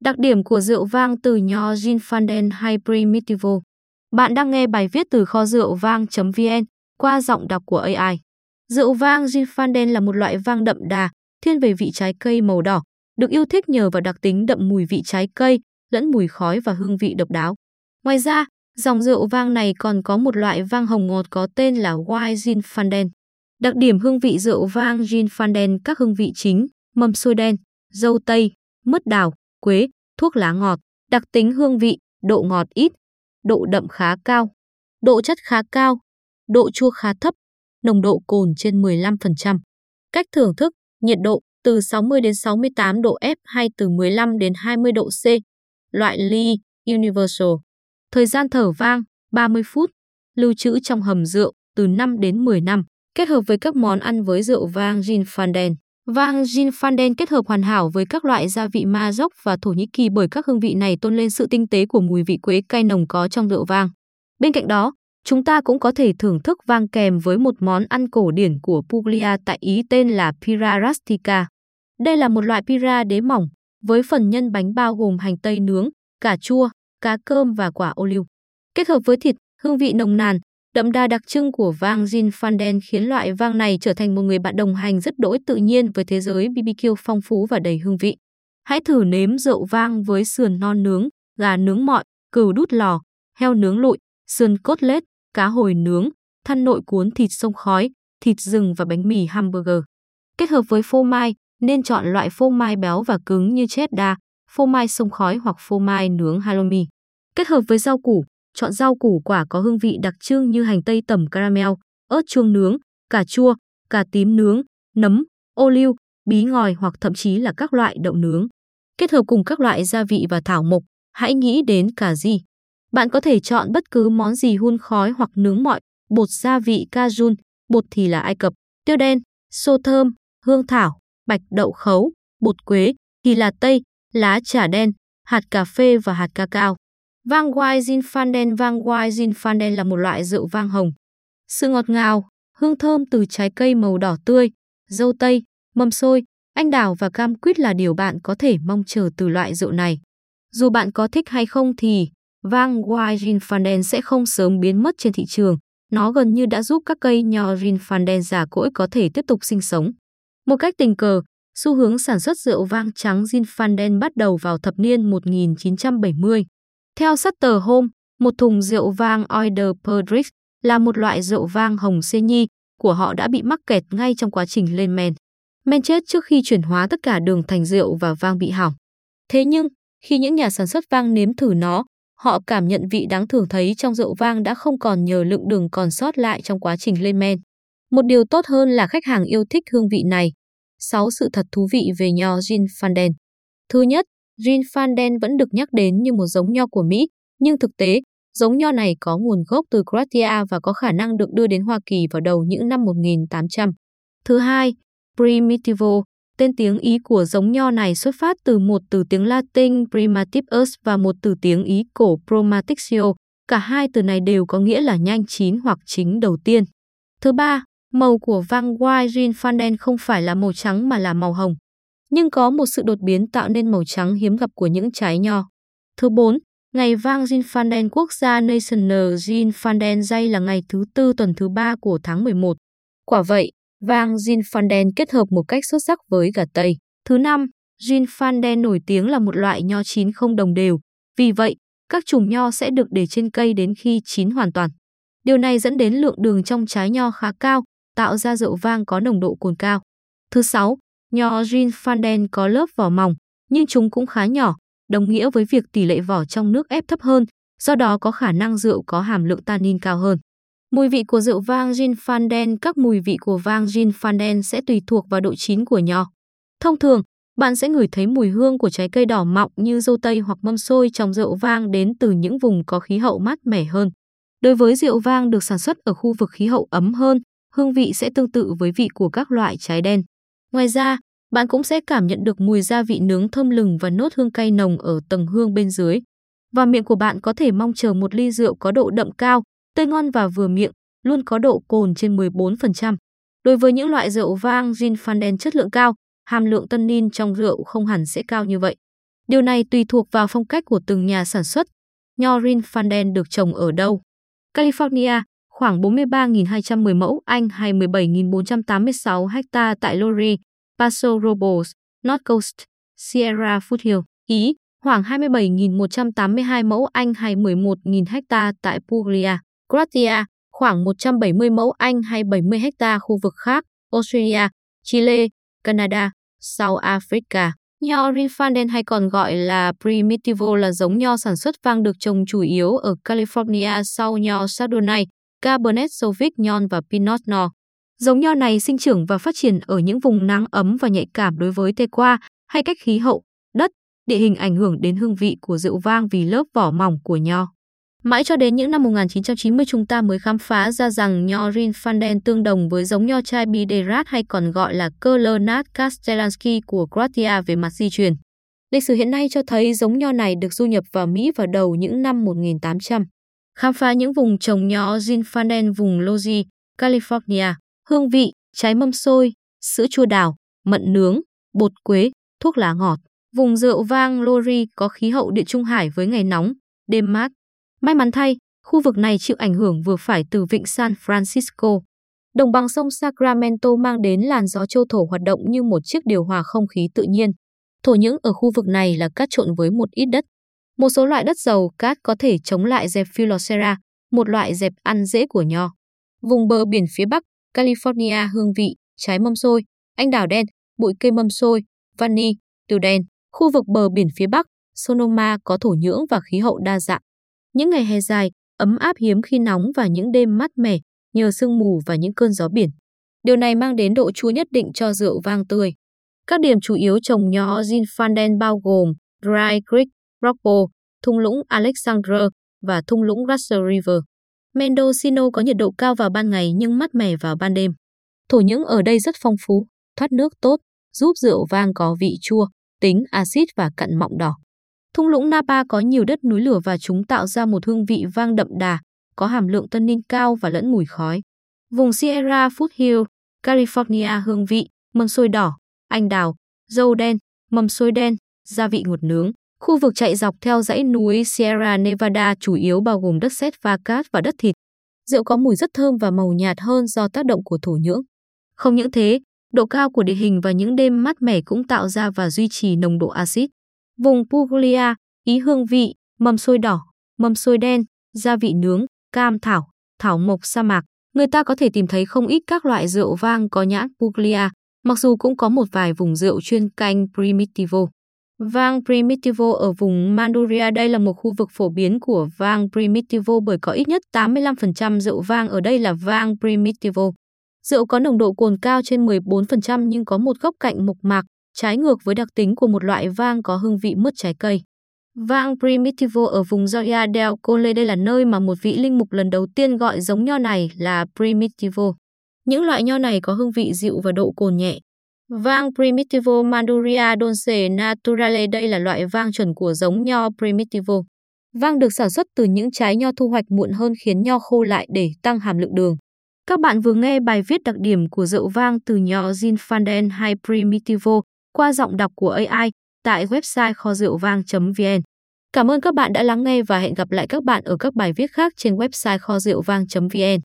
Đặc điểm của rượu vang từ nho Ginfanden hay Primitivo. Bạn đang nghe bài viết từ kho rượu vang.vn qua giọng đọc của AI. Rượu vang Ginfanden là một loại vang đậm đà, thiên về vị trái cây màu đỏ, được yêu thích nhờ vào đặc tính đậm mùi vị trái cây, lẫn mùi khói và hương vị độc đáo. Ngoài ra, dòng rượu vang này còn có một loại vang hồng ngọt có tên là White Ginfanden. Đặc điểm hương vị rượu vang Ginfanden các hương vị chính, mâm xôi đen, dâu tây, mứt đào, quế, thuốc lá ngọt, đặc tính hương vị, độ ngọt ít, độ đậm khá cao, độ chất khá cao, độ chua khá thấp, nồng độ cồn trên 15%. Cách thưởng thức, nhiệt độ từ 60 đến 68 độ F hay từ 15 đến 20 độ C. Loại ly Universal. Thời gian thở vang 30 phút. Lưu trữ trong hầm rượu từ 5 đến 10 năm. Kết hợp với các món ăn với rượu vang Gin Fanden. Vang gin fanden kết hợp hoàn hảo với các loại gia vị Maroc và Thổ Nhĩ Kỳ bởi các hương vị này tôn lên sự tinh tế của mùi vị quế cay nồng có trong rượu vang. Bên cạnh đó, chúng ta cũng có thể thưởng thức vang kèm với một món ăn cổ điển của Puglia tại Ý tên là Pira Rustica. Đây là một loại pira đế mỏng, với phần nhân bánh bao gồm hành tây nướng, cà chua, cá cơm và quả ô liu. Kết hợp với thịt, hương vị nồng nàn, đậm đà đặc trưng của vang Zinfandel khiến loại vang này trở thành một người bạn đồng hành rất đỗi tự nhiên với thế giới BBQ phong phú và đầy hương vị. Hãy thử nếm rượu vang với sườn non nướng, gà nướng mọi, cừu đút lò, heo nướng lụi, sườn cốt lết, cá hồi nướng, than nội cuốn thịt sông khói, thịt rừng và bánh mì hamburger. Kết hợp với phô mai, nên chọn loại phô mai béo và cứng như cheddar, phô mai sông khói hoặc phô mai nướng halloumi. Kết hợp với rau củ, chọn rau củ quả có hương vị đặc trưng như hành tây tẩm caramel, ớt chuông nướng, cà chua, cà tím nướng, nấm, ô liu, bí ngòi hoặc thậm chí là các loại đậu nướng. Kết hợp cùng các loại gia vị và thảo mộc, hãy nghĩ đến cà ri. Bạn có thể chọn bất cứ món gì hun khói hoặc nướng mọi, bột gia vị cajun, bột thì là Ai Cập, tiêu đen, xô thơm, hương thảo, bạch đậu khấu, bột quế, thì là tây, lá trà đen, hạt cà phê và hạt cacao. Vang White Zinfandel Vang White Zinfandel là một loại rượu vang hồng. Sự ngọt ngào, hương thơm từ trái cây màu đỏ tươi, dâu tây, mâm xôi, anh đào và cam quýt là điều bạn có thể mong chờ từ loại rượu này. Dù bạn có thích hay không thì Vang White Zinfandel sẽ không sớm biến mất trên thị trường. Nó gần như đã giúp các cây nho Zinfandel già cỗi có thể tiếp tục sinh sống. Một cách tình cờ, xu hướng sản xuất rượu vang trắng Zinfandel bắt đầu vào thập niên 1970. Theo Sutter Home, một thùng rượu vang Oider Perdrix là một loại rượu vang hồng xê nhi của họ đã bị mắc kẹt ngay trong quá trình lên men. Men chết trước khi chuyển hóa tất cả đường thành rượu và vang bị hỏng. Thế nhưng, khi những nhà sản xuất vang nếm thử nó, họ cảm nhận vị đáng thường thấy trong rượu vang đã không còn nhờ lượng đường còn sót lại trong quá trình lên men. Một điều tốt hơn là khách hàng yêu thích hương vị này. 6 sự thật thú vị về nho Zinfandel. Thứ nhất, Zinfandel vẫn được nhắc đến như một giống nho của Mỹ, nhưng thực tế, giống nho này có nguồn gốc từ Croatia và có khả năng được đưa đến Hoa Kỳ vào đầu những năm 1800. Thứ hai, Primitivo, tên tiếng Ý của giống nho này xuất phát từ một từ tiếng Latin Primitivus và một từ tiếng Ý cổ promatixio. Cả hai từ này đều có nghĩa là nhanh chín hoặc chính đầu tiên. Thứ ba, Màu của vang White Zinfandel không phải là màu trắng mà là màu hồng, nhưng có một sự đột biến tạo nên màu trắng hiếm gặp của những trái nho. Thứ 4. Ngày vang Zinfandel quốc gia National Zinfandel Day là ngày thứ tư tuần thứ ba của tháng 11. Quả vậy, vang Zinfandel kết hợp một cách xuất sắc với gà Tây. Thứ năm, Zinfandel nổi tiếng là một loại nho chín không đồng đều. Vì vậy, các chùm nho sẽ được để trên cây đến khi chín hoàn toàn. Điều này dẫn đến lượng đường trong trái nho khá cao, tạo ra rượu vang có nồng độ cồn cao. Thứ sáu, nho Zinfandel có lớp vỏ mỏng, nhưng chúng cũng khá nhỏ, đồng nghĩa với việc tỷ lệ vỏ trong nước ép thấp hơn, do đó có khả năng rượu có hàm lượng tannin cao hơn. Mùi vị của rượu vang Zinfandel Các mùi vị của vang Zinfandel sẽ tùy thuộc vào độ chín của nho. Thông thường, bạn sẽ ngửi thấy mùi hương của trái cây đỏ mọng như dâu tây hoặc mâm xôi trong rượu vang đến từ những vùng có khí hậu mát mẻ hơn. Đối với rượu vang được sản xuất ở khu vực khí hậu ấm hơn, hương vị sẽ tương tự với vị của các loại trái đen. Ngoài ra, bạn cũng sẽ cảm nhận được mùi gia vị nướng thơm lừng và nốt hương cay nồng ở tầng hương bên dưới. Và miệng của bạn có thể mong chờ một ly rượu có độ đậm cao, tươi ngon và vừa miệng, luôn có độ cồn trên 14%. Đối với những loại rượu vang Zinfandel chất lượng cao, hàm lượng tannin trong rượu không hẳn sẽ cao như vậy. Điều này tùy thuộc vào phong cách của từng nhà sản xuất. Nho rin fanten được trồng ở đâu? California, khoảng 43.210 mẫu Anh hay 17.486 ha tại Lori, Paso Robles, North Coast, Sierra Foothill, Ý, khoảng 27.182 mẫu Anh hay 11.000 ha tại Puglia, Croatia, khoảng 170 mẫu Anh hay 70 ha khu vực khác, Australia, Chile, Canada, South Africa. Nho Rinfandel hay còn gọi là Primitivo là giống nho sản xuất vang được trồng chủ yếu ở California sau nho Chardonnay, Cabernet Sauvignon và Pinot Noir. Giống nho này sinh trưởng và phát triển ở những vùng nắng ấm và nhạy cảm đối với tê qua hay cách khí hậu, đất, địa hình ảnh hưởng đến hương vị của rượu vang vì lớp vỏ mỏng của nho. Mãi cho đến những năm 1990 chúng ta mới khám phá ra rằng nho Rinfanden tương đồng với giống nho chai Biderat hay còn gọi là Kölnat Castellansky của Croatia về mặt di truyền. Lịch sử hiện nay cho thấy giống nho này được du nhập vào Mỹ vào đầu những năm 1800. Khám phá những vùng trồng nhỏ, Zinfandel vùng Logi, California, hương vị, trái mâm xôi, sữa chua đào, mận nướng, bột quế, thuốc lá ngọt. Vùng rượu vang Lori có khí hậu địa trung hải với ngày nóng, đêm mát. May mắn thay, khu vực này chịu ảnh hưởng vừa phải từ vịnh San Francisco. Đồng bằng sông Sacramento mang đến làn gió châu thổ hoạt động như một chiếc điều hòa không khí tự nhiên. Thổ nhưỡng ở khu vực này là cát trộn với một ít đất. Một số loại đất dầu cát có thể chống lại dẹp Phylloxera, một loại dẹp ăn dễ của nho. Vùng bờ biển phía Bắc, California hương vị, trái mâm xôi, anh đào đen, bụi cây mâm xôi, vani, tiêu đen. Khu vực bờ biển phía Bắc, Sonoma có thổ nhưỡng và khí hậu đa dạng. Những ngày hè dài, ấm áp hiếm khi nóng và những đêm mát mẻ nhờ sương mù và những cơn gió biển. Điều này mang đến độ chua nhất định cho rượu vang tươi. Các điểm chủ yếu trồng nho Zinfandel bao gồm Dry Creek, Rockpole, thung lũng Alexandre và thung lũng Russell River. Mendocino có nhiệt độ cao vào ban ngày nhưng mát mẻ vào ban đêm. Thổ nhưỡng ở đây rất phong phú, thoát nước tốt, giúp rượu vang có vị chua, tính axit và cặn mọng đỏ. Thung lũng Napa có nhiều đất núi lửa và chúng tạo ra một hương vị vang đậm đà, có hàm lượng tannin cao và lẫn mùi khói. Vùng Sierra Foothill, California hương vị, mâm xôi đỏ, anh đào, dâu đen, mầm xôi đen, gia vị ngột nướng. Khu vực chạy dọc theo dãy núi Sierra Nevada chủ yếu bao gồm đất sét và cát và đất thịt. Rượu có mùi rất thơm và màu nhạt hơn do tác động của thổ nhưỡng. Không những thế, độ cao của địa hình và những đêm mát mẻ cũng tạo ra và duy trì nồng độ axit. Vùng Puglia, ý hương vị, mầm xôi đỏ, mầm xôi đen, gia vị nướng, cam thảo, thảo mộc sa mạc. Người ta có thể tìm thấy không ít các loại rượu vang có nhãn Puglia, mặc dù cũng có một vài vùng rượu chuyên canh Primitivo. Vang Primitivo ở vùng Manduria đây là một khu vực phổ biến của vang Primitivo bởi có ít nhất 85% rượu vang ở đây là vang Primitivo. Rượu có nồng độ cồn cao trên 14% nhưng có một góc cạnh mộc mạc, trái ngược với đặc tính của một loại vang có hương vị mứt trái cây. Vang Primitivo ở vùng Gioia del Colle đây là nơi mà một vị linh mục lần đầu tiên gọi giống nho này là Primitivo. Những loại nho này có hương vị dịu và độ cồn nhẹ. Vang Primitivo Manduria Dolce Naturale đây là loại vang chuẩn của giống nho Primitivo. Vang được sản xuất từ những trái nho thu hoạch muộn hơn khiến nho khô lại để tăng hàm lượng đường. Các bạn vừa nghe bài viết đặc điểm của rượu vang từ nho Zinfandel hay Primitivo qua giọng đọc của AI tại website kho rượu vang.vn. Cảm ơn các bạn đã lắng nghe và hẹn gặp lại các bạn ở các bài viết khác trên website kho rượu vang.vn.